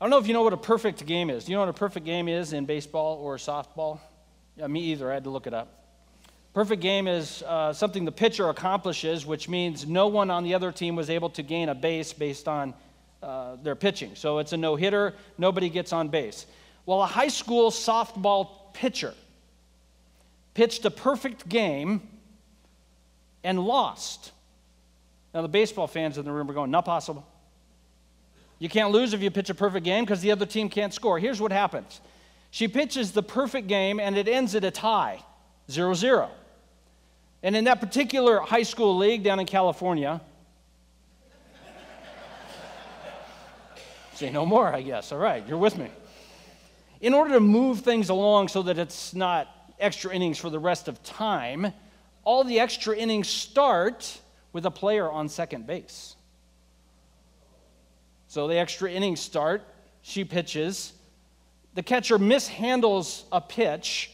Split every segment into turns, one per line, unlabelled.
I don't know if you know what a perfect game is. Do you know what a perfect game is in baseball or softball? Yeah, me either. I had to look it up. Perfect game is uh, something the pitcher accomplishes, which means no one on the other team was able to gain a base based on uh, their pitching. So it's a no hitter, nobody gets on base. Well, a high school softball pitcher pitched a perfect game and lost. Now, the baseball fans in the room are going, not possible. You can't lose if you pitch a perfect game because the other team can't score. Here's what happens she pitches the perfect game and it ends at a tie 0 0. And in that particular high school league down in California, say no more, I guess. All right, you're with me. In order to move things along so that it's not extra innings for the rest of time, all the extra innings start with a player on second base. So the extra innings start, she pitches, the catcher mishandles a pitch,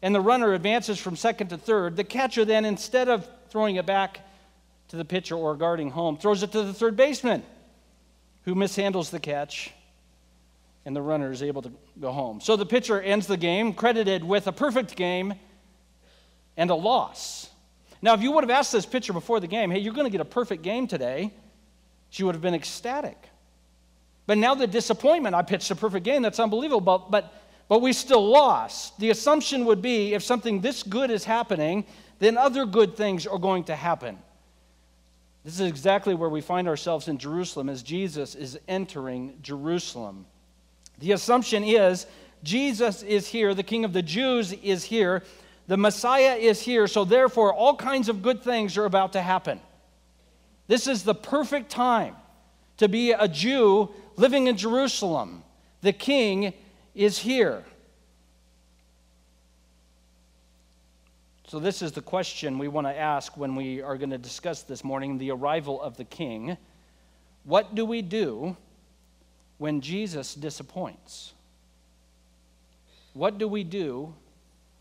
and the runner advances from second to third. The catcher then, instead of throwing it back to the pitcher or guarding home, throws it to the third baseman, who mishandles the catch, and the runner is able to go home. So the pitcher ends the game credited with a perfect game and a loss. Now, if you would have asked this pitcher before the game, hey, you're going to get a perfect game today, she would have been ecstatic. But now the disappointment, I pitched a perfect game, that's unbelievable, but, but, but we still lost. The assumption would be if something this good is happening, then other good things are going to happen. This is exactly where we find ourselves in Jerusalem as Jesus is entering Jerusalem. The assumption is Jesus is here, the King of the Jews is here, the Messiah is here, so therefore all kinds of good things are about to happen. This is the perfect time to be a Jew living in Jerusalem. The king is here. So, this is the question we want to ask when we are going to discuss this morning the arrival of the king. What do we do when Jesus disappoints? What do we do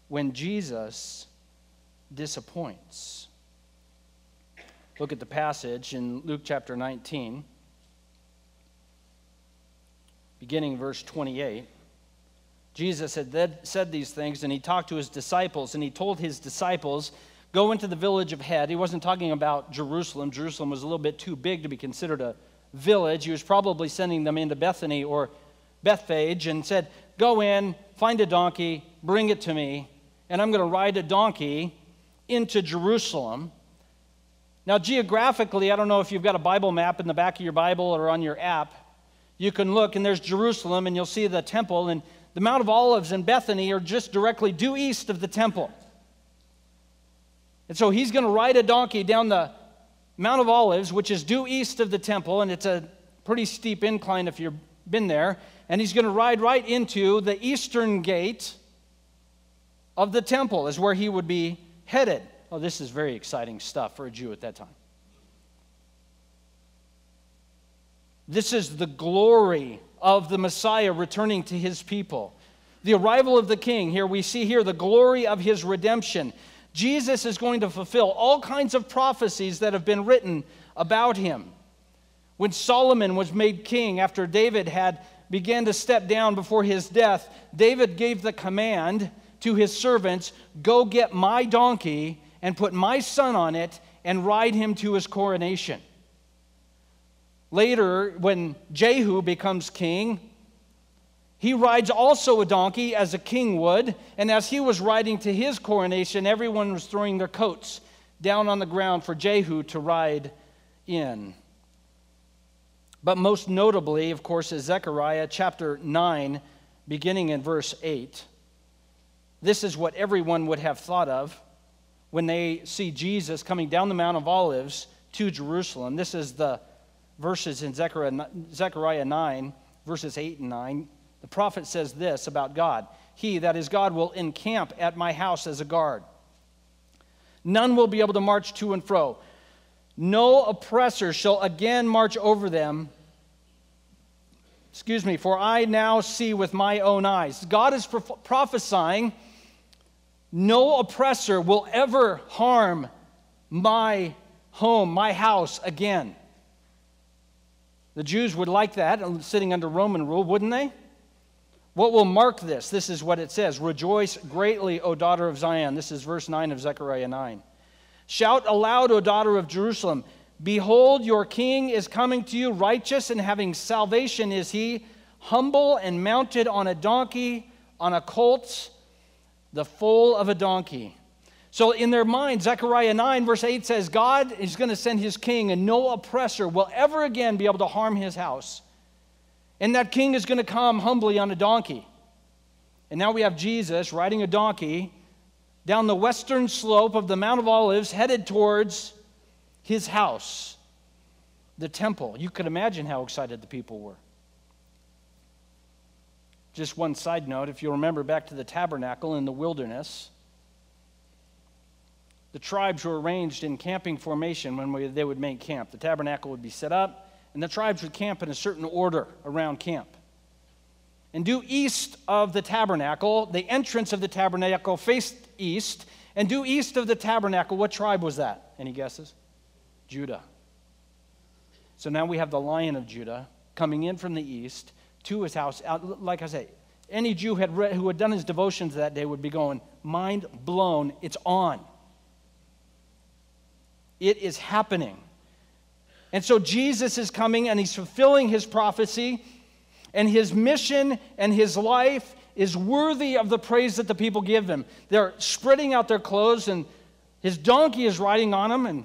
when Jesus disappoints. Look at the passage in Luke chapter 19, beginning verse 28. Jesus had said these things, and he talked to his disciples, and he told his disciples, Go into the village of Het. He wasn't talking about Jerusalem. Jerusalem was a little bit too big to be considered a village. He was probably sending them into Bethany or Bethphage and said, Go in, find a donkey, bring it to me and I'm going to ride a donkey into Jerusalem. Now, geographically, I don't know if you've got a Bible map in the back of your Bible or on your app. You can look, and there's Jerusalem, and you'll see the temple, and the Mount of Olives and Bethany are just directly due east of the temple. And so he's going to ride a donkey down the Mount of Olives, which is due east of the temple, and it's a pretty steep incline if you've been there. And he's going to ride right into the eastern gate of the temple is where he would be headed. Oh, this is very exciting stuff for a Jew at that time. This is the glory of the Messiah returning to his people. The arrival of the king, here we see here the glory of his redemption. Jesus is going to fulfill all kinds of prophecies that have been written about him. When Solomon was made king after David had began to step down before his death, David gave the command to his servants, Go get my donkey and put my son on it and ride him to his coronation. Later, when Jehu becomes king, he rides also a donkey as a king would, and as he was riding to his coronation, everyone was throwing their coats down on the ground for Jehu to ride in. But most notably, of course, is Zechariah chapter 9, beginning in verse 8. This is what everyone would have thought of when they see Jesus coming down the Mount of Olives to Jerusalem. This is the verses in Zechariah 9, verses 8 and 9. The prophet says this about God He, that is God, will encamp at my house as a guard. None will be able to march to and fro. No oppressor shall again march over them. Excuse me, for I now see with my own eyes. God is prophesying no oppressor will ever harm my home, my house again. The Jews would like that, uh, sitting under Roman rule, wouldn't they? What will mark this? This is what it says Rejoice greatly, O daughter of Zion. This is verse 9 of Zechariah 9. Shout aloud, O daughter of Jerusalem. Behold, your king is coming to you, righteous and having salvation is he, humble and mounted on a donkey, on a colt, the foal of a donkey. So, in their mind, Zechariah 9, verse 8 says, God is going to send his king, and no oppressor will ever again be able to harm his house. And that king is going to come humbly on a donkey. And now we have Jesus riding a donkey down the western slope of the Mount of Olives, headed towards his house, the temple. You could imagine how excited the people were. Just one side note if you remember back to the tabernacle in the wilderness, the tribes were arranged in camping formation when we, they would make camp. The tabernacle would be set up, and the tribes would camp in a certain order around camp. And due east of the tabernacle, the entrance of the tabernacle faced east, and due east of the tabernacle, what tribe was that? Any guesses? Judah. So now we have the lion of Judah coming in from the east to his house. Like I say, any Jew had read, who had done his devotions that day would be going, mind blown, it's on. It is happening. And so Jesus is coming and he's fulfilling his prophecy, and his mission and his life is worthy of the praise that the people give him. They're spreading out their clothes, and his donkey is riding on them. And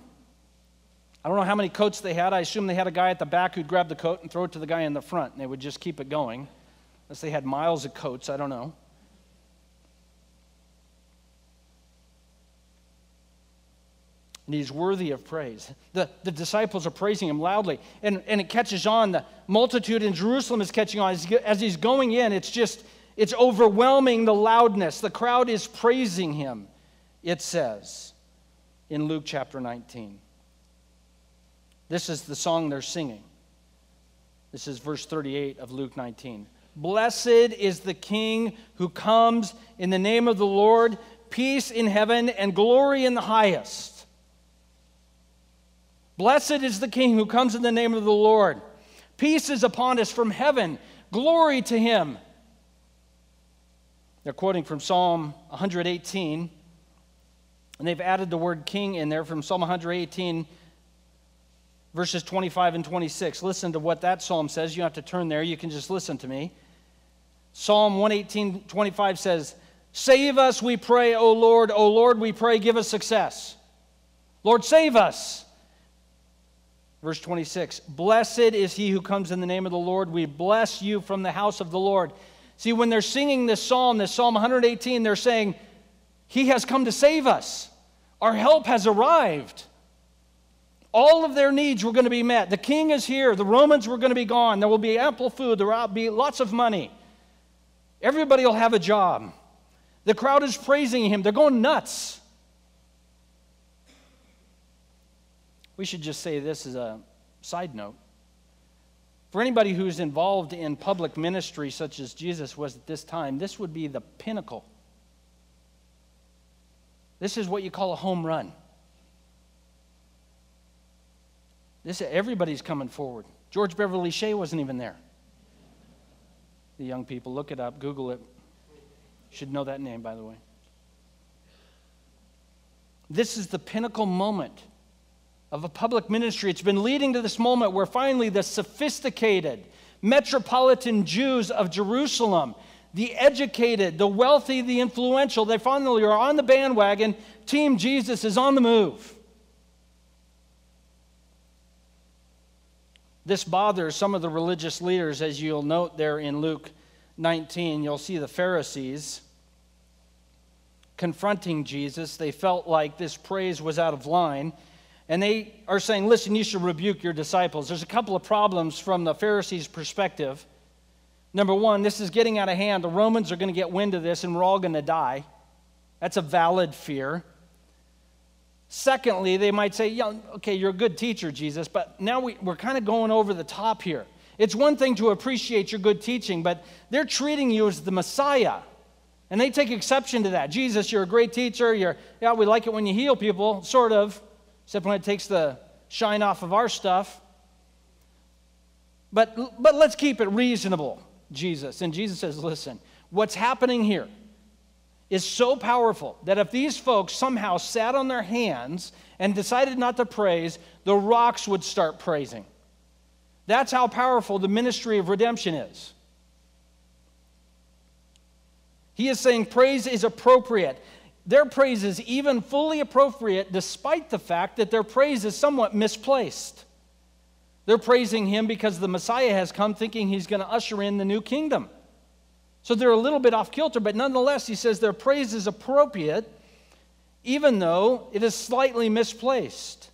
I don't know how many coats they had. I assume they had a guy at the back who'd grab the coat and throw it to the guy in the front, and they would just keep it going. Unless they had miles of coats, I don't know. And he's worthy of praise. The, the disciples are praising him loudly, and, and it catches on. The multitude in Jerusalem is catching on. As, as he's going in, it's just, it's overwhelming the loudness. The crowd is praising him, it says in Luke chapter 19. This is the song they're singing. This is verse 38 of Luke 19. Blessed is the King who comes in the name of the Lord, peace in heaven and glory in the highest. Blessed is the King who comes in the name of the Lord. Peace is upon us from heaven. Glory to him. They're quoting from Psalm 118, and they've added the word king in there from Psalm 118, verses 25 and 26. Listen to what that psalm says. You don't have to turn there, you can just listen to me. Psalm 118, 25 says, Save us, we pray, O Lord. O Lord, we pray, give us success. Lord, save us. Verse 26 Blessed is he who comes in the name of the Lord. We bless you from the house of the Lord. See, when they're singing this psalm, this Psalm 118, they're saying, He has come to save us. Our help has arrived. All of their needs were going to be met. The king is here. The Romans were going to be gone. There will be ample food. There will be lots of money. Everybody will have a job. The crowd is praising him. They're going nuts. We should just say this as a side note. For anybody who's involved in public ministry, such as Jesus was at this time, this would be the pinnacle. This is what you call a home run. This, everybody's coming forward. George Beverly Shea wasn't even there. The young people, look it up, Google it. Should know that name, by the way. This is the pinnacle moment of a public ministry. It's been leading to this moment where finally the sophisticated metropolitan Jews of Jerusalem, the educated, the wealthy, the influential, they finally are on the bandwagon. Team Jesus is on the move. This bothers some of the religious leaders, as you'll note there in Luke 19. You'll see the Pharisees confronting Jesus. They felt like this praise was out of line and they are saying, listen, you should rebuke your disciples. There's a couple of problems from the Pharisees' perspective. Number one, this is getting out of hand. The Romans are going to get wind of this and we're all going to die. That's a valid fear. Secondly, they might say, yeah, okay, you're a good teacher, Jesus, but now we, we're kind of going over the top here. It's one thing to appreciate your good teaching, but they're treating you as the Messiah. And they take exception to that. Jesus, you're a great teacher. You're, yeah, we like it when you heal people, sort of except when it takes the shine off of our stuff. But, but let's keep it reasonable, Jesus. And Jesus says, listen, what's happening here is so powerful that if these folks somehow sat on their hands and decided not to praise, the rocks would start praising. That's how powerful the ministry of redemption is. He is saying praise is appropriate. Their praise is even fully appropriate despite the fact that their praise is somewhat misplaced. They're praising him because the Messiah has come thinking he's going to usher in the new kingdom. So they're a little bit off kilter, but nonetheless, he says their praise is appropriate, even though it is slightly misplaced.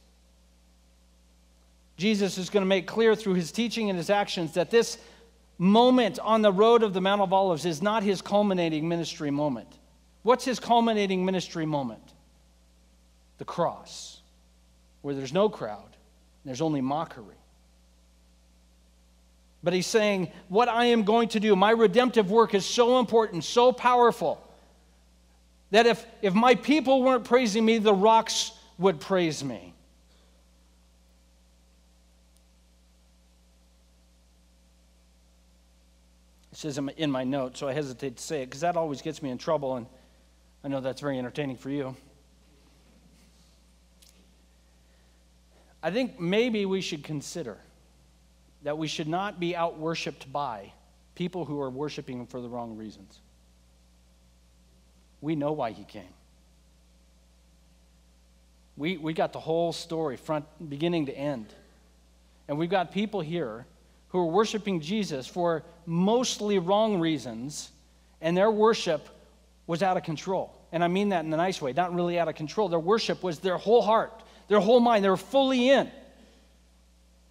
Jesus is going to make clear through his teaching and his actions that this moment on the road of the Mount of Olives is not his culminating ministry moment. What's his culminating ministry moment? The cross, where there's no crowd, there's only mockery. But he's saying, What I am going to do, my redemptive work is so important, so powerful, that if, if my people weren't praising me, the rocks would praise me. It says in my note, so I hesitate to say it because that always gets me in trouble, and I know that's very entertaining for you. I think maybe we should consider that we should not be out worshiped by people who are worshiping for the wrong reasons. We know why he came. We, we got the whole story, front, beginning to end. And we've got people here who are worshiping Jesus for mostly wrong reasons, and their worship was out of control. And I mean that in a nice way, not really out of control. Their worship was their whole heart, their whole mind. They were fully in.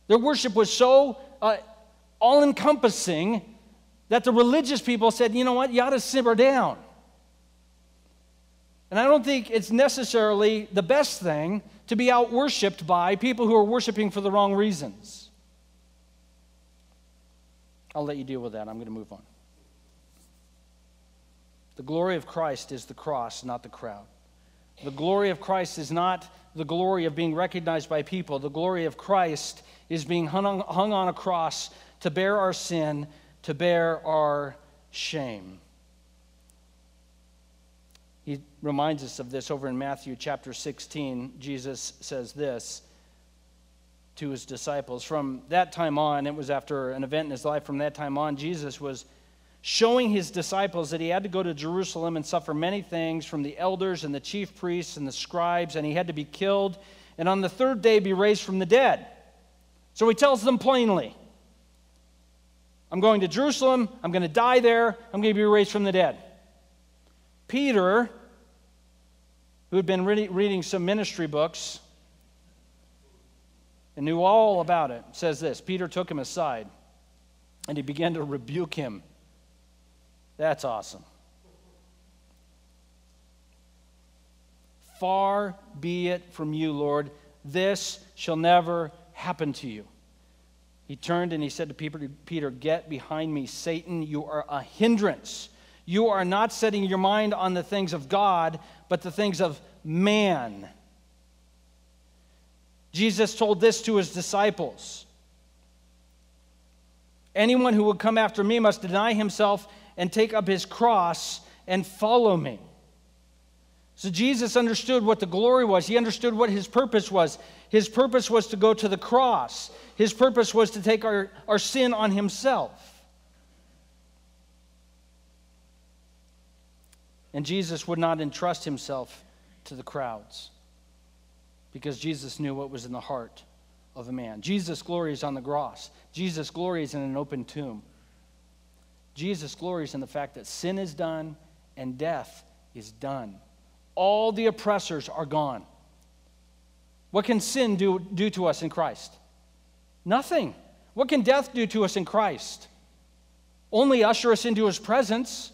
Their worship was so uh, all encompassing that the religious people said, you know what, you ought to simmer down. And I don't think it's necessarily the best thing to be out worshiped by people who are worshiping for the wrong reasons. I'll let you deal with that. I'm going to move on. The glory of Christ is the cross, not the crowd. The glory of Christ is not the glory of being recognized by people. The glory of Christ is being hung hung on a cross to bear our sin, to bear our shame. He reminds us of this over in Matthew chapter 16. Jesus says this to his disciples. From that time on, it was after an event in his life, from that time on, Jesus was showing his disciples that he had to go to Jerusalem and suffer many things from the elders and the chief priests and the scribes, and he had to be killed, and on the third day be raised from the dead. So he tells them plainly I'm going to Jerusalem, I'm going to die there, I'm going to be raised from the dead. Peter, who had been reading some ministry books, and knew all about it, says this Peter took him aside and he began to rebuke him. That's awesome. Far be it from you, Lord, this shall never happen to you. He turned and he said to Peter, Get behind me, Satan. You are a hindrance. You are not setting your mind on the things of God, but the things of man. Jesus told this to his disciples Anyone who would come after me must deny himself and take up his cross and follow me. So Jesus understood what the glory was. He understood what his purpose was. His purpose was to go to the cross, his purpose was to take our, our sin on himself. And Jesus would not entrust himself to the crowds because Jesus knew what was in the heart of a man. Jesus' glories on the cross. Jesus' glories in an open tomb. Jesus glories in the fact that sin is done and death is done. All the oppressors are gone. What can sin do, do to us in Christ? Nothing. What can death do to us in Christ? Only usher us into his presence.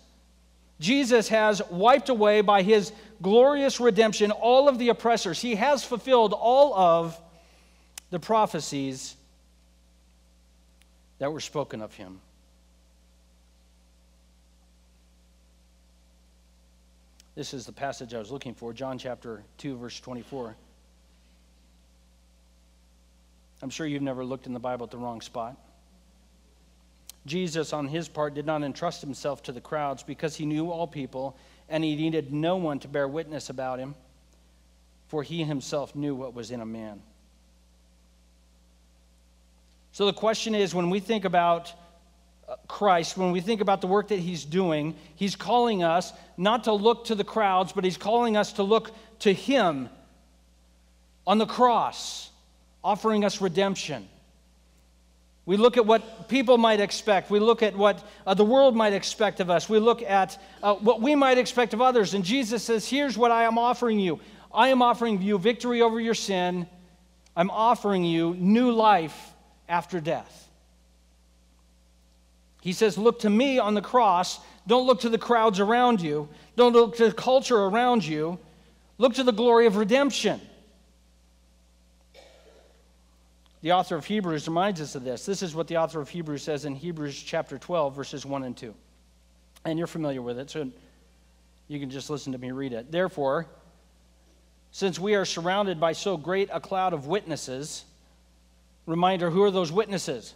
Jesus has wiped away by his glorious redemption all of the oppressors. He has fulfilled all of the prophecies that were spoken of him. This is the passage I was looking for, John chapter 2, verse 24. I'm sure you've never looked in the Bible at the wrong spot. Jesus, on his part, did not entrust himself to the crowds because he knew all people and he needed no one to bear witness about him, for he himself knew what was in a man. So the question is when we think about Christ, when we think about the work that he's doing, he's calling us not to look to the crowds, but he's calling us to look to him on the cross, offering us redemption. We look at what people might expect. We look at what uh, the world might expect of us. We look at uh, what we might expect of others. And Jesus says, Here's what I am offering you I am offering you victory over your sin. I'm offering you new life after death. He says, Look to me on the cross. Don't look to the crowds around you. Don't look to the culture around you. Look to the glory of redemption. The author of Hebrews reminds us of this. This is what the author of Hebrews says in Hebrews chapter 12, verses 1 and 2. And you're familiar with it, so you can just listen to me read it. Therefore, since we are surrounded by so great a cloud of witnesses, reminder who are those witnesses?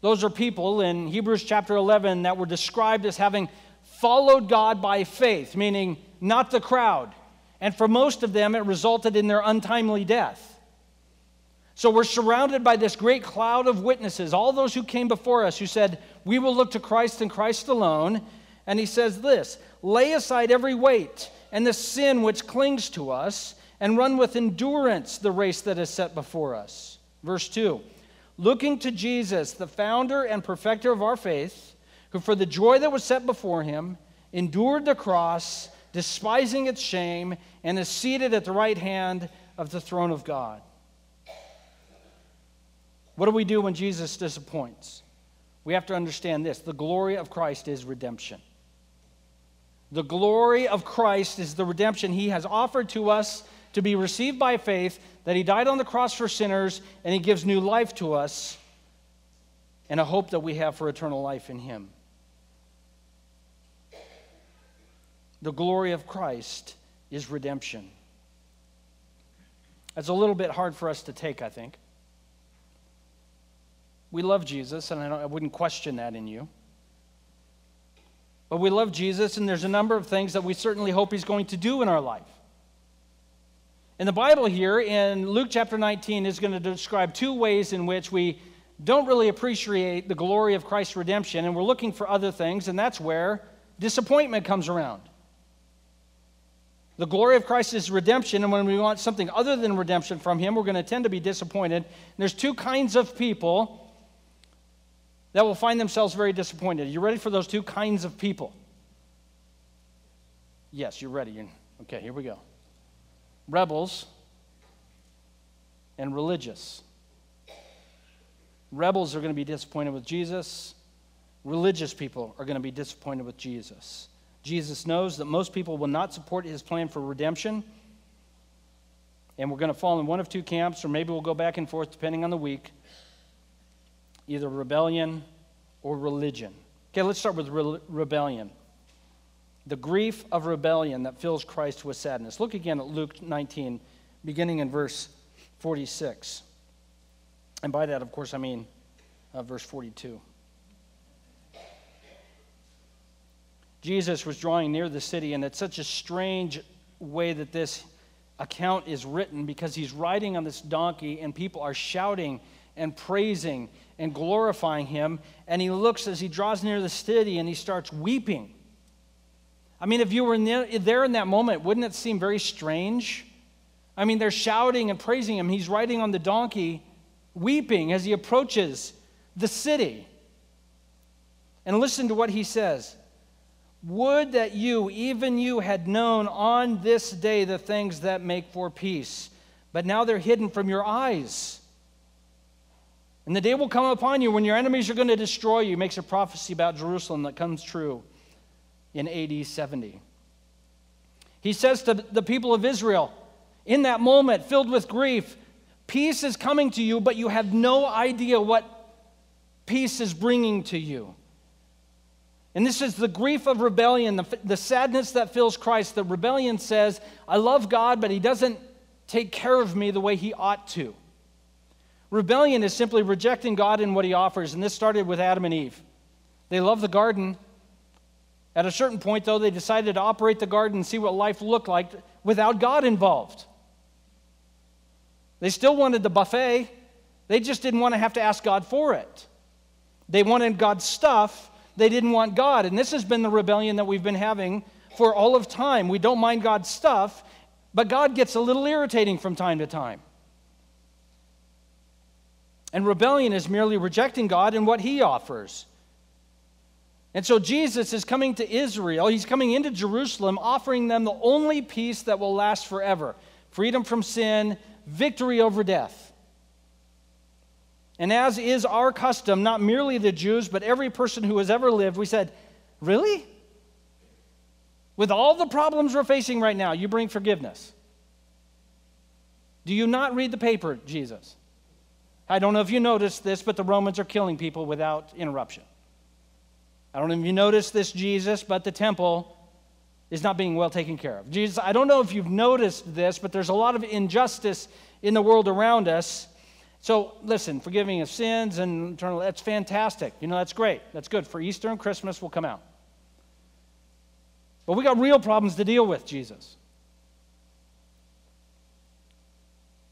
Those are people in Hebrews chapter 11 that were described as having followed God by faith, meaning not the crowd. And for most of them, it resulted in their untimely death. So we're surrounded by this great cloud of witnesses, all those who came before us who said, We will look to Christ and Christ alone. And he says this lay aside every weight and the sin which clings to us, and run with endurance the race that is set before us. Verse 2 Looking to Jesus, the founder and perfecter of our faith, who for the joy that was set before him endured the cross, despising its shame, and is seated at the right hand of the throne of God. What do we do when Jesus disappoints? We have to understand this the glory of Christ is redemption. The glory of Christ is the redemption he has offered to us to be received by faith, that he died on the cross for sinners, and he gives new life to us and a hope that we have for eternal life in him. The glory of Christ is redemption. That's a little bit hard for us to take, I think. We love Jesus, and I, I wouldn't question that in you. But we love Jesus, and there's a number of things that we certainly hope He's going to do in our life. And the Bible here in Luke chapter 19 is going to describe two ways in which we don't really appreciate the glory of Christ's redemption, and we're looking for other things, and that's where disappointment comes around. The glory of Christ is redemption, and when we want something other than redemption from Him, we're going to tend to be disappointed. And there's two kinds of people that will find themselves very disappointed. You ready for those two kinds of people? Yes, you're ready. Okay, here we go. Rebels and religious. Rebels are going to be disappointed with Jesus. Religious people are going to be disappointed with Jesus. Jesus knows that most people will not support his plan for redemption. And we're going to fall in one of two camps, or maybe we'll go back and forth depending on the week either rebellion or religion. Okay, let's start with re- rebellion. The grief of rebellion that fills Christ with sadness. Look again at Luke 19, beginning in verse 46. And by that, of course, I mean uh, verse 42. Jesus was drawing near the city, and it's such a strange way that this account is written because he's riding on this donkey, and people are shouting and praising and glorifying him. And he looks as he draws near the city and he starts weeping. I mean, if you were there in that moment, wouldn't it seem very strange? I mean, they're shouting and praising him. He's riding on the donkey, weeping as he approaches the city. And listen to what he says Would that you, even you, had known on this day the things that make for peace, but now they're hidden from your eyes. And the day will come upon you when your enemies are going to destroy you. Makes a prophecy about Jerusalem that comes true in AD 70. He says to the people of Israel, in that moment filled with grief, peace is coming to you, but you have no idea what peace is bringing to you. And this is the grief of rebellion, the, the sadness that fills Christ. The rebellion says, I love God, but He doesn't take care of me the way He ought to. Rebellion is simply rejecting God and what He offers, and this started with Adam and Eve. They loved the garden. At a certain point, though, they decided to operate the garden and see what life looked like without God involved. They still wanted the buffet, they just didn't want to have to ask God for it. They wanted God's stuff, they didn't want God. And this has been the rebellion that we've been having for all of time. We don't mind God's stuff, but God gets a little irritating from time to time. And rebellion is merely rejecting God and what He offers. And so Jesus is coming to Israel. He's coming into Jerusalem, offering them the only peace that will last forever freedom from sin, victory over death. And as is our custom, not merely the Jews, but every person who has ever lived, we said, Really? With all the problems we're facing right now, you bring forgiveness. Do you not read the paper, Jesus? I don't know if you noticed this, but the Romans are killing people without interruption. I don't know if you noticed this, Jesus, but the temple is not being well taken care of. Jesus, I don't know if you've noticed this, but there's a lot of injustice in the world around us. So listen, forgiving of sins and eternal, that's fantastic. You know, that's great. That's good. For Easter and Christmas, will come out. But we got real problems to deal with, Jesus.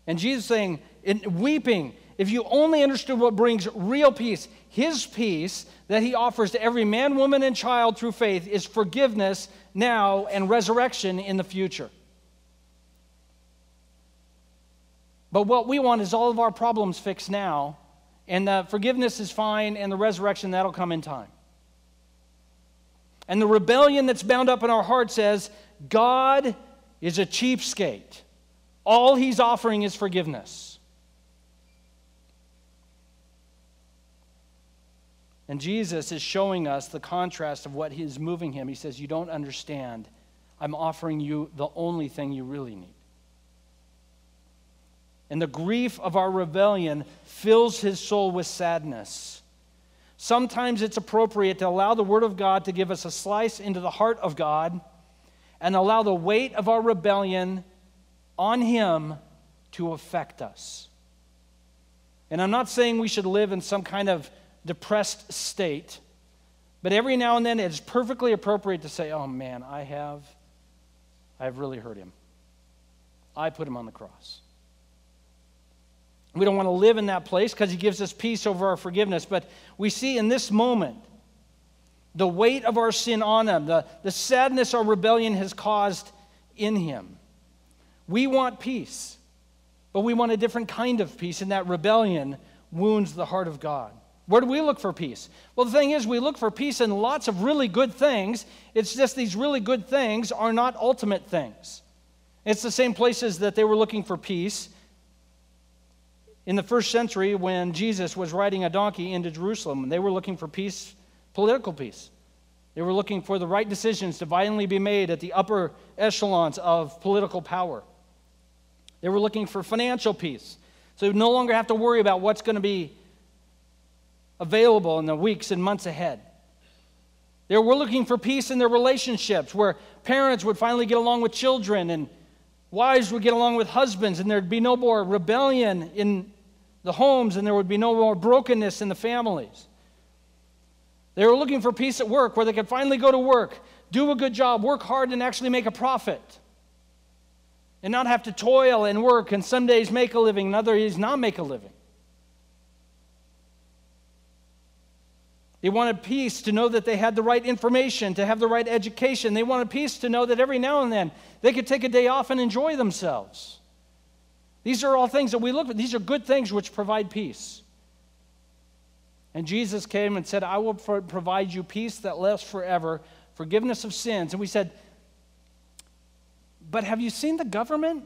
And Jesus saying, in weeping, if you only understood what brings real peace, his peace that he offers to every man, woman, and child through faith is forgiveness now and resurrection in the future. But what we want is all of our problems fixed now, and the forgiveness is fine, and the resurrection, that'll come in time. And the rebellion that's bound up in our heart says, God is a cheapskate. All he's offering is forgiveness. And Jesus is showing us the contrast of what is moving him. He says, You don't understand. I'm offering you the only thing you really need. And the grief of our rebellion fills his soul with sadness. Sometimes it's appropriate to allow the Word of God to give us a slice into the heart of God and allow the weight of our rebellion on Him to affect us. And I'm not saying we should live in some kind of depressed state, but every now and then it's perfectly appropriate to say, oh man, I have, I have really hurt him. I put him on the cross. We don't want to live in that place because he gives us peace over our forgiveness. But we see in this moment the weight of our sin on him, the, the sadness our rebellion has caused in him. We want peace, but we want a different kind of peace, and that rebellion wounds the heart of God. Where do we look for peace? Well, the thing is, we look for peace in lots of really good things. It's just these really good things are not ultimate things. It's the same places that they were looking for peace in the first century, when Jesus was riding a donkey into Jerusalem, they were looking for peace, political peace. They were looking for the right decisions to violently be made at the upper echelons of political power. They were looking for financial peace. So would no longer have to worry about what's going to be available in the weeks and months ahead. They were looking for peace in their relationships where parents would finally get along with children and wives would get along with husbands and there'd be no more rebellion in the homes and there would be no more brokenness in the families. They were looking for peace at work where they could finally go to work, do a good job, work hard, and actually make a profit. And not have to toil and work and some days make a living and other days not make a living. They wanted peace to know that they had the right information, to have the right education. They wanted peace to know that every now and then they could take a day off and enjoy themselves. These are all things that we look for. These are good things which provide peace. And Jesus came and said, I will provide you peace that lasts forever, forgiveness of sins. And we said, But have you seen the government?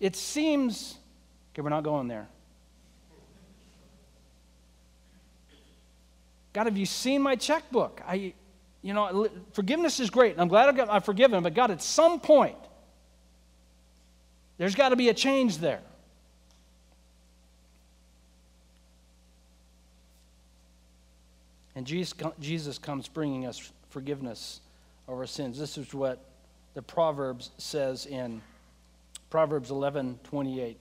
It seems, okay, we're not going there. God, have you seen my checkbook? I, you know, forgiveness is great. and I'm glad I've forgiven, but God, at some point, there's got to be a change there. And Jesus comes bringing us forgiveness of our sins. This is what the Proverbs says in Proverbs 11 28.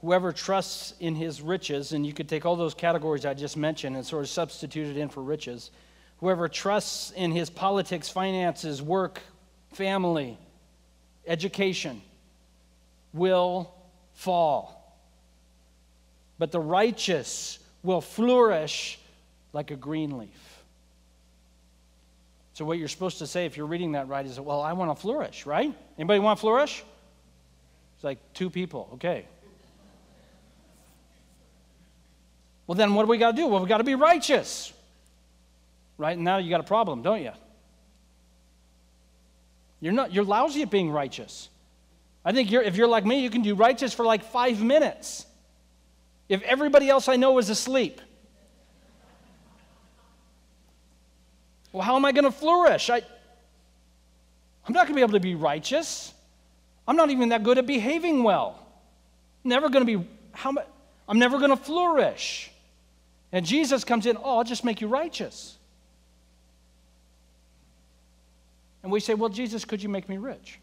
Whoever trusts in his riches, and you could take all those categories I just mentioned and sort of substitute it in for riches. Whoever trusts in his politics, finances, work, family, education will fall. But the righteous will flourish like a green leaf. So what you're supposed to say if you're reading that right is, well, I want to flourish, right? Anybody want to flourish? It's like two people. Okay. Well, then what do we got to do? Well, we got to be righteous. Right? Now you got a problem, don't you? You're not you're lousy at being righteous. I think you're, if you're like me, you can do righteous for like five minutes. If everybody else I know is asleep. Well, how am I going to flourish? I, I'm not going to be able to be righteous. I'm not even that good at behaving well. Never going to be, how, I'm never going to flourish. And Jesus comes in, oh, I'll just make you righteous. And we say, well, Jesus, could you make me rich?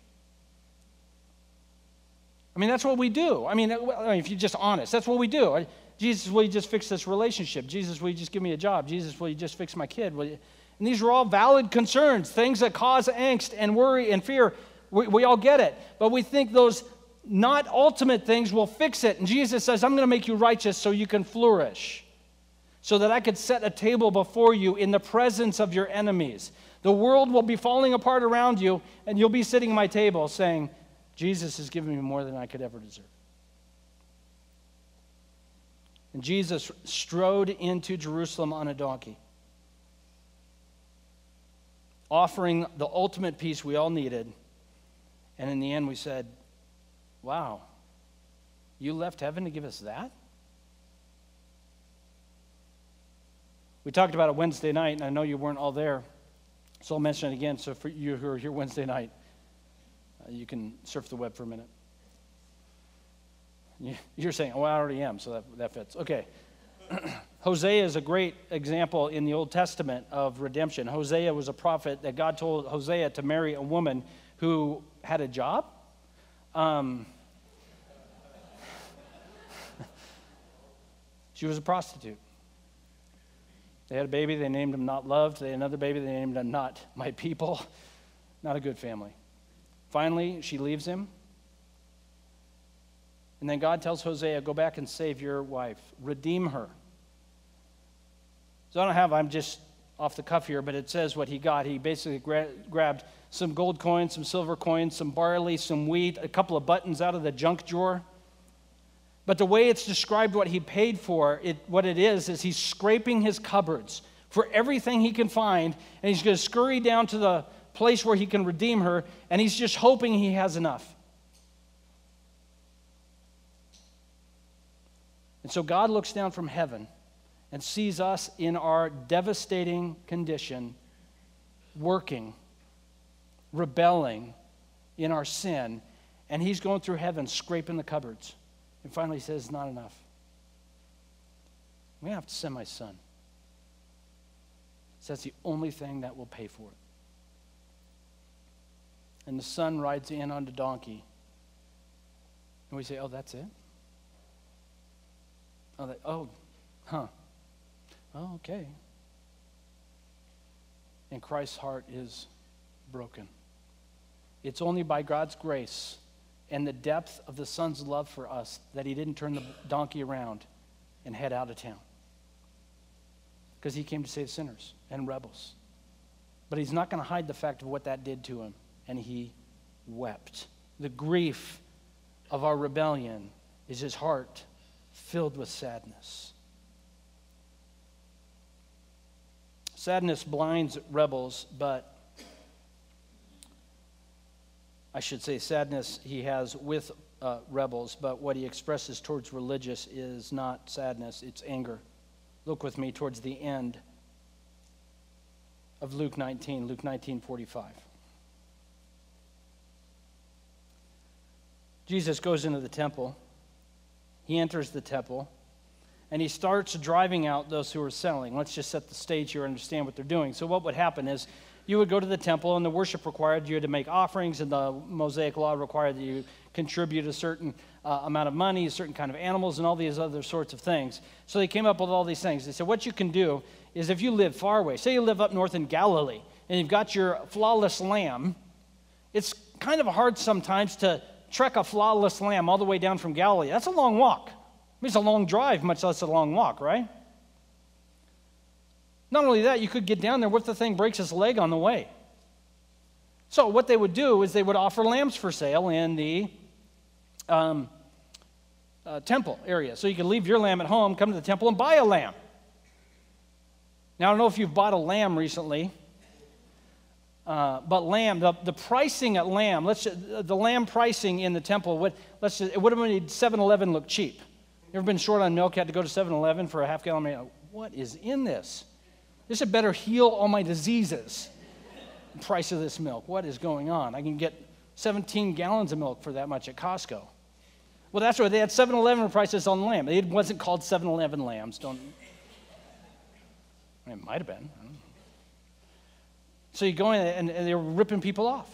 I mean, that's what we do. I mean, if you're just honest, that's what we do. Jesus, will you just fix this relationship? Jesus, will you just give me a job? Jesus, will you just fix my kid? And these are all valid concerns, things that cause angst and worry and fear. We, we all get it. But we think those not ultimate things will fix it. And Jesus says, I'm going to make you righteous so you can flourish so that I could set a table before you in the presence of your enemies. The world will be falling apart around you, and you'll be sitting at my table saying, Jesus has given me more than I could ever deserve. And Jesus strode into Jerusalem on a donkey, offering the ultimate peace we all needed. And in the end, we said, Wow, you left heaven to give us that? We talked about it Wednesday night, and I know you weren't all there, so I'll mention it again. So for you who are here Wednesday night, uh, you can surf the web for a minute. You're saying, oh, I already am, so that, that fits. Okay. Hosea is a great example in the Old Testament of redemption. Hosea was a prophet that God told Hosea to marry a woman who had a job. Um, she was a prostitute. They had a baby, they named him Not Loved. They had another baby, they named him Not My People. Not a good family. Finally, she leaves him. And then God tells Hosea, Go back and save your wife, redeem her. So I don't have, I'm just off the cuff here, but it says what he got. He basically gra- grabbed some gold coins, some silver coins, some barley, some wheat, a couple of buttons out of the junk drawer. But the way it's described what he paid for, it, what it is, is he's scraping his cupboards for everything he can find, and he's going to scurry down to the place where he can redeem her, and he's just hoping he has enough. And so God looks down from heaven and sees us in our devastating condition, working, rebelling in our sin, and he's going through heaven scraping the cupboards. And finally, he says, Not enough. I'm going to have to send my son. So that's the only thing that will pay for it. And the son rides in on the donkey. And we say, Oh, that's it? Oh, that, oh huh. Oh, okay. And Christ's heart is broken. It's only by God's grace and the depth of the Son's love for us that he didn't turn the donkey around and head out of town. Because he came to save sinners and rebels. But he's not going to hide the fact of what that did to him. And he wept. The grief of our rebellion is his heart filled with sadness. Sadness blinds rebels, but I should say, sadness he has with uh, rebels, but what he expresses towards religious is not sadness, it's anger. Look with me towards the end of Luke 19, Luke 19 45. Jesus goes into the temple. He enters the temple and he starts driving out those who are selling. Let's just set the stage here and understand what they're doing. So, what would happen is you would go to the temple, and the worship required you to make offerings, and the Mosaic law required that you contribute a certain uh, amount of money, a certain kind of animals, and all these other sorts of things. So they came up with all these things. They said, what you can do is if you live far away, say you live up north in Galilee, and you've got your flawless lamb, it's kind of hard sometimes to trek a flawless lamb all the way down from Galilee. That's a long walk. I mean, it's a long drive, much less a long walk, right? Not only that, you could get down there. What if the thing breaks its leg on the way? So, what they would do is they would offer lambs for sale in the um, uh, temple area. So, you could leave your lamb at home, come to the temple, and buy a lamb. Now, I don't know if you've bought a lamb recently, uh, but lamb, the, the pricing at lamb, let's the lamb pricing in the temple, would, let's it would have made 7 Eleven look cheap. You ever been short on milk, You had to go to 7 Eleven for a half gallon? What is in this? This had better heal all my diseases. price of this milk. What is going on? I can get 17 gallons of milk for that much at Costco. Well, that's right. They had 7 Eleven prices on lamb. It wasn't called 7 Eleven lambs. Don't. It might have been. So you go in and, and they're ripping people off.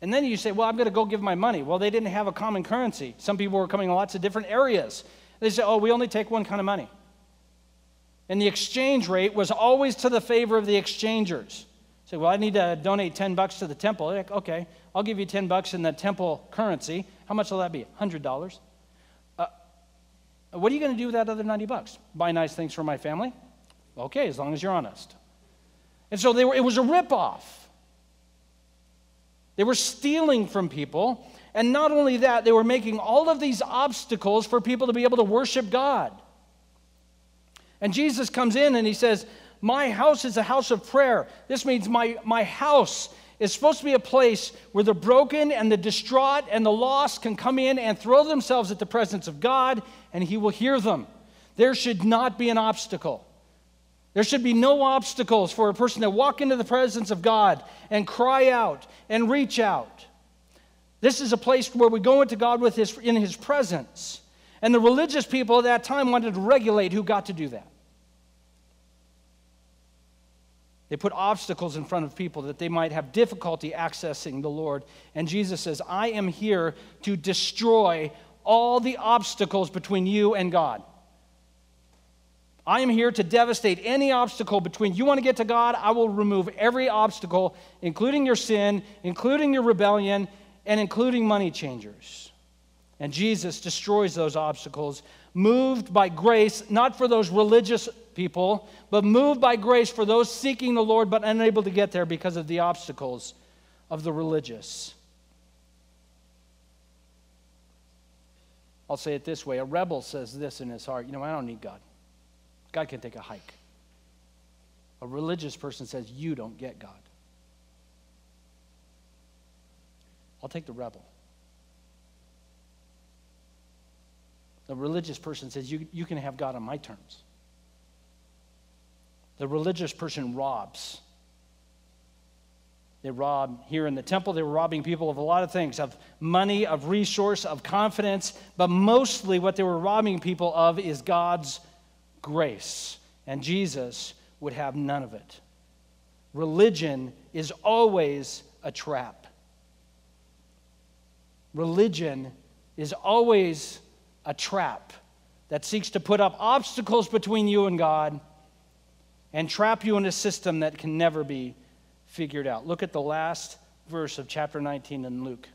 And then you say, well, I'm going to go give my money. Well, they didn't have a common currency. Some people were coming in lots of different areas. They say, oh, we only take one kind of money. And the exchange rate was always to the favor of the exchangers. Say, well, I need to donate 10 bucks to the temple. Like, okay, I'll give you 10 bucks in the temple currency. How much will that be? $100. Uh, what are you going to do with that other 90 bucks? Buy nice things for my family? Okay, as long as you're honest. And so they were, it was a ripoff. They were stealing from people. And not only that, they were making all of these obstacles for people to be able to worship God. And Jesus comes in and he says, My house is a house of prayer. This means my, my house is supposed to be a place where the broken and the distraught and the lost can come in and throw themselves at the presence of God and he will hear them. There should not be an obstacle. There should be no obstacles for a person to walk into the presence of God and cry out and reach out. This is a place where we go into God with his, in His presence. And the religious people at that time wanted to regulate who got to do that. They put obstacles in front of people that they might have difficulty accessing the Lord. And Jesus says, I am here to destroy all the obstacles between you and God. I am here to devastate any obstacle between you want to get to God. I will remove every obstacle, including your sin, including your rebellion, and including money changers. And Jesus destroys those obstacles, moved by grace, not for those religious people, but moved by grace for those seeking the Lord but unable to get there because of the obstacles of the religious. I'll say it this way a rebel says this in his heart you know, I don't need God. God can take a hike. A religious person says, You don't get God. I'll take the rebel. The religious person says, you, you can have God on my terms. The religious person robs. They rob here in the temple. They were robbing people of a lot of things of money, of resource, of confidence. But mostly what they were robbing people of is God's grace. And Jesus would have none of it. Religion is always a trap. Religion is always a trap that seeks to put up obstacles between you and God and trap you in a system that can never be figured out. Look at the last verse of chapter 19 in Luke.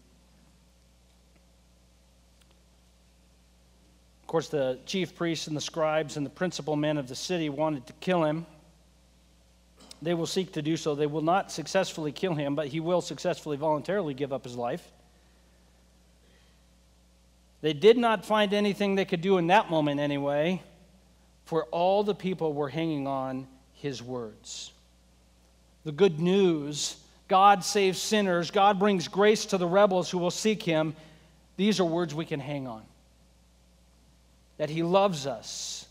Of course, the chief priests and the scribes and the principal men of the city wanted to kill him. They will seek to do so. They will not successfully kill him, but he will successfully voluntarily give up his life. They did not find anything they could do in that moment, anyway, for all the people were hanging on his words. The good news God saves sinners, God brings grace to the rebels who will seek him. These are words we can hang on. That he loves us.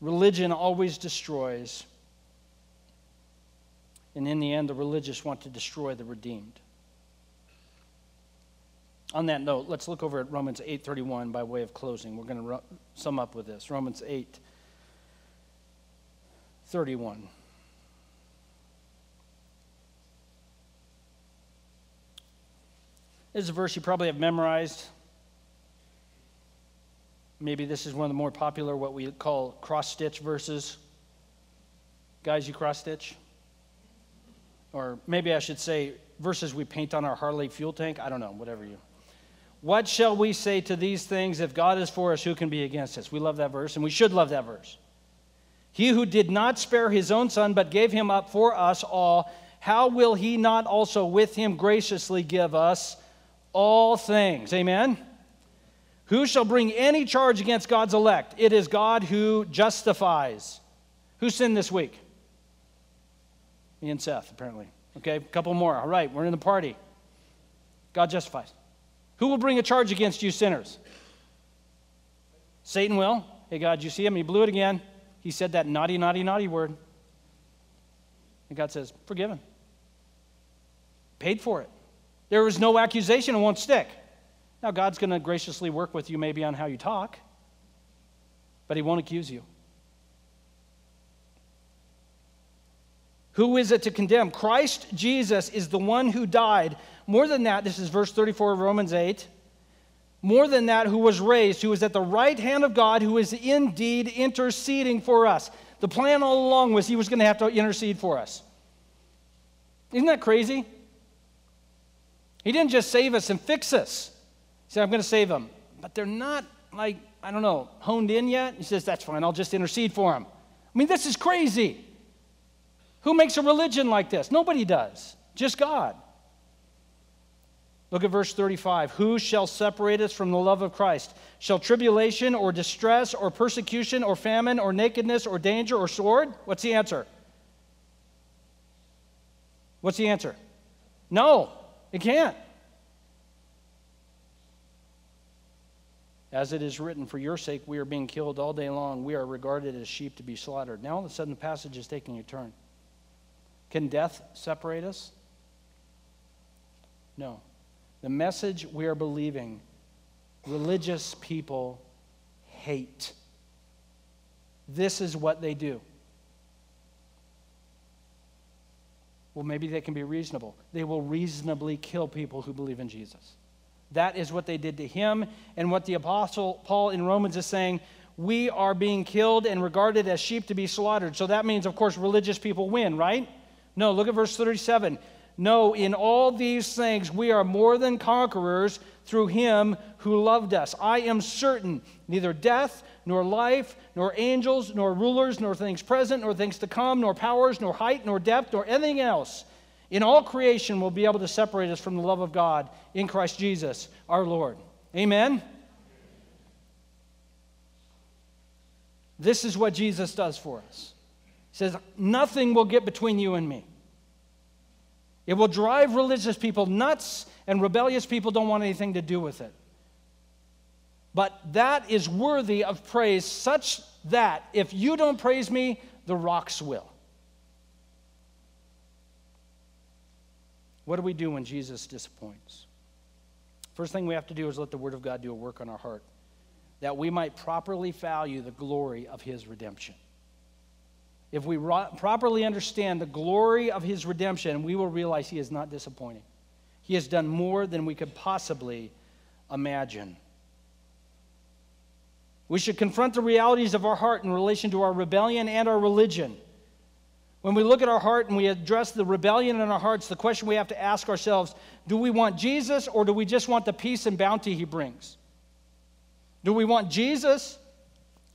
Religion always destroys. And in the end, the religious want to destroy the redeemed. On that note, let's look over at Romans 8:31 by way of closing. We're going to sum up with this. Romans 8 31. This is a verse you probably have memorized. Maybe this is one of the more popular, what we call cross stitch verses. Guys, you cross stitch? Or maybe I should say verses we paint on our Harley fuel tank. I don't know, whatever you. What shall we say to these things? If God is for us, who can be against us? We love that verse, and we should love that verse. He who did not spare his own son, but gave him up for us all, how will he not also with him graciously give us all things? Amen? Who shall bring any charge against God's elect? It is God who justifies. Who sinned this week? Me and Seth, apparently. Okay, a couple more. All right, we're in the party. God justifies. Who will bring a charge against you sinners? Satan will. Hey, God, you see him? He blew it again. He said that naughty, naughty, naughty word. And God says, forgiven. Paid for it. There was no accusation, it won't stick. Now, God's going to graciously work with you maybe on how you talk, but He won't accuse you. Who is it to condemn? Christ Jesus is the one who died. More than that, this is verse 34 of Romans 8. More than that, who was raised, who is at the right hand of God, who is indeed interceding for us. The plan all along was he was going to have to intercede for us. Isn't that crazy? He didn't just save us and fix us. He said, I'm going to save them. But they're not, like, I don't know, honed in yet. He says, That's fine, I'll just intercede for them. I mean, this is crazy. Who makes a religion like this? Nobody does, just God. Look at verse 35. Who shall separate us from the love of Christ? Shall tribulation or distress or persecution or famine or nakedness or danger or sword? What's the answer? What's the answer? No, it can't. As it is written, for your sake we are being killed all day long. We are regarded as sheep to be slaughtered. Now all of a sudden the passage is taking a turn. Can death separate us? No. The message we are believing, religious people hate. This is what they do. Well, maybe they can be reasonable. They will reasonably kill people who believe in Jesus. That is what they did to him, and what the Apostle Paul in Romans is saying we are being killed and regarded as sheep to be slaughtered. So that means, of course, religious people win, right? No, look at verse 37. No, in all these things we are more than conquerors through him who loved us. I am certain neither death, nor life, nor angels, nor rulers, nor things present, nor things to come, nor powers, nor height, nor depth, nor anything else in all creation will be able to separate us from the love of God in Christ Jesus our Lord. Amen? This is what Jesus does for us He says, Nothing will get between you and me. It will drive religious people nuts, and rebellious people don't want anything to do with it. But that is worthy of praise, such that if you don't praise me, the rocks will. What do we do when Jesus disappoints? First thing we have to do is let the Word of God do a work on our heart, that we might properly value the glory of His redemption. If we ro- properly understand the glory of his redemption, we will realize he is not disappointing. He has done more than we could possibly imagine. We should confront the realities of our heart in relation to our rebellion and our religion. When we look at our heart and we address the rebellion in our hearts, the question we have to ask ourselves do we want Jesus or do we just want the peace and bounty he brings? Do we want Jesus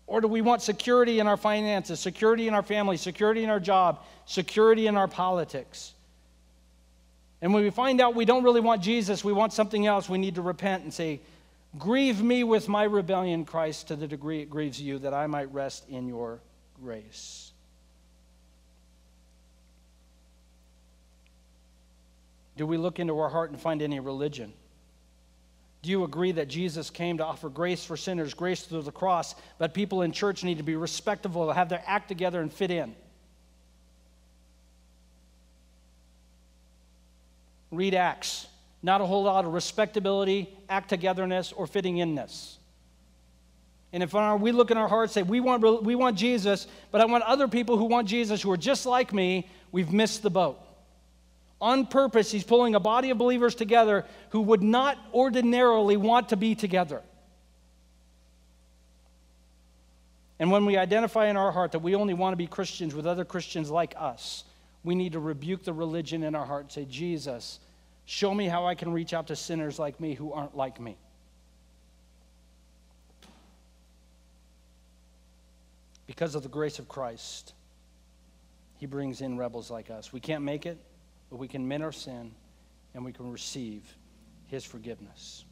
or do we want security in our finances, security in our family, security in our job, security in our politics? And when we find out we don't really want Jesus, we want something else, we need to repent and say, Grieve me with my rebellion, Christ, to the degree it grieves you, that I might rest in your grace. Do we look into our heart and find any religion? Do you agree that Jesus came to offer grace for sinners, grace through the cross, but people in church need to be respectable, have their act together, and fit in? Read Acts. Not a whole lot of respectability, act togetherness, or fitting inness. And if we look in our hearts and say, we want, we want Jesus, but I want other people who want Jesus who are just like me, we've missed the boat. On purpose, he's pulling a body of believers together who would not ordinarily want to be together. And when we identify in our heart that we only want to be Christians with other Christians like us, we need to rebuke the religion in our heart and say, Jesus, show me how I can reach out to sinners like me who aren't like me. Because of the grace of Christ, he brings in rebels like us. We can't make it, but we can mend our sin and we can receive his forgiveness.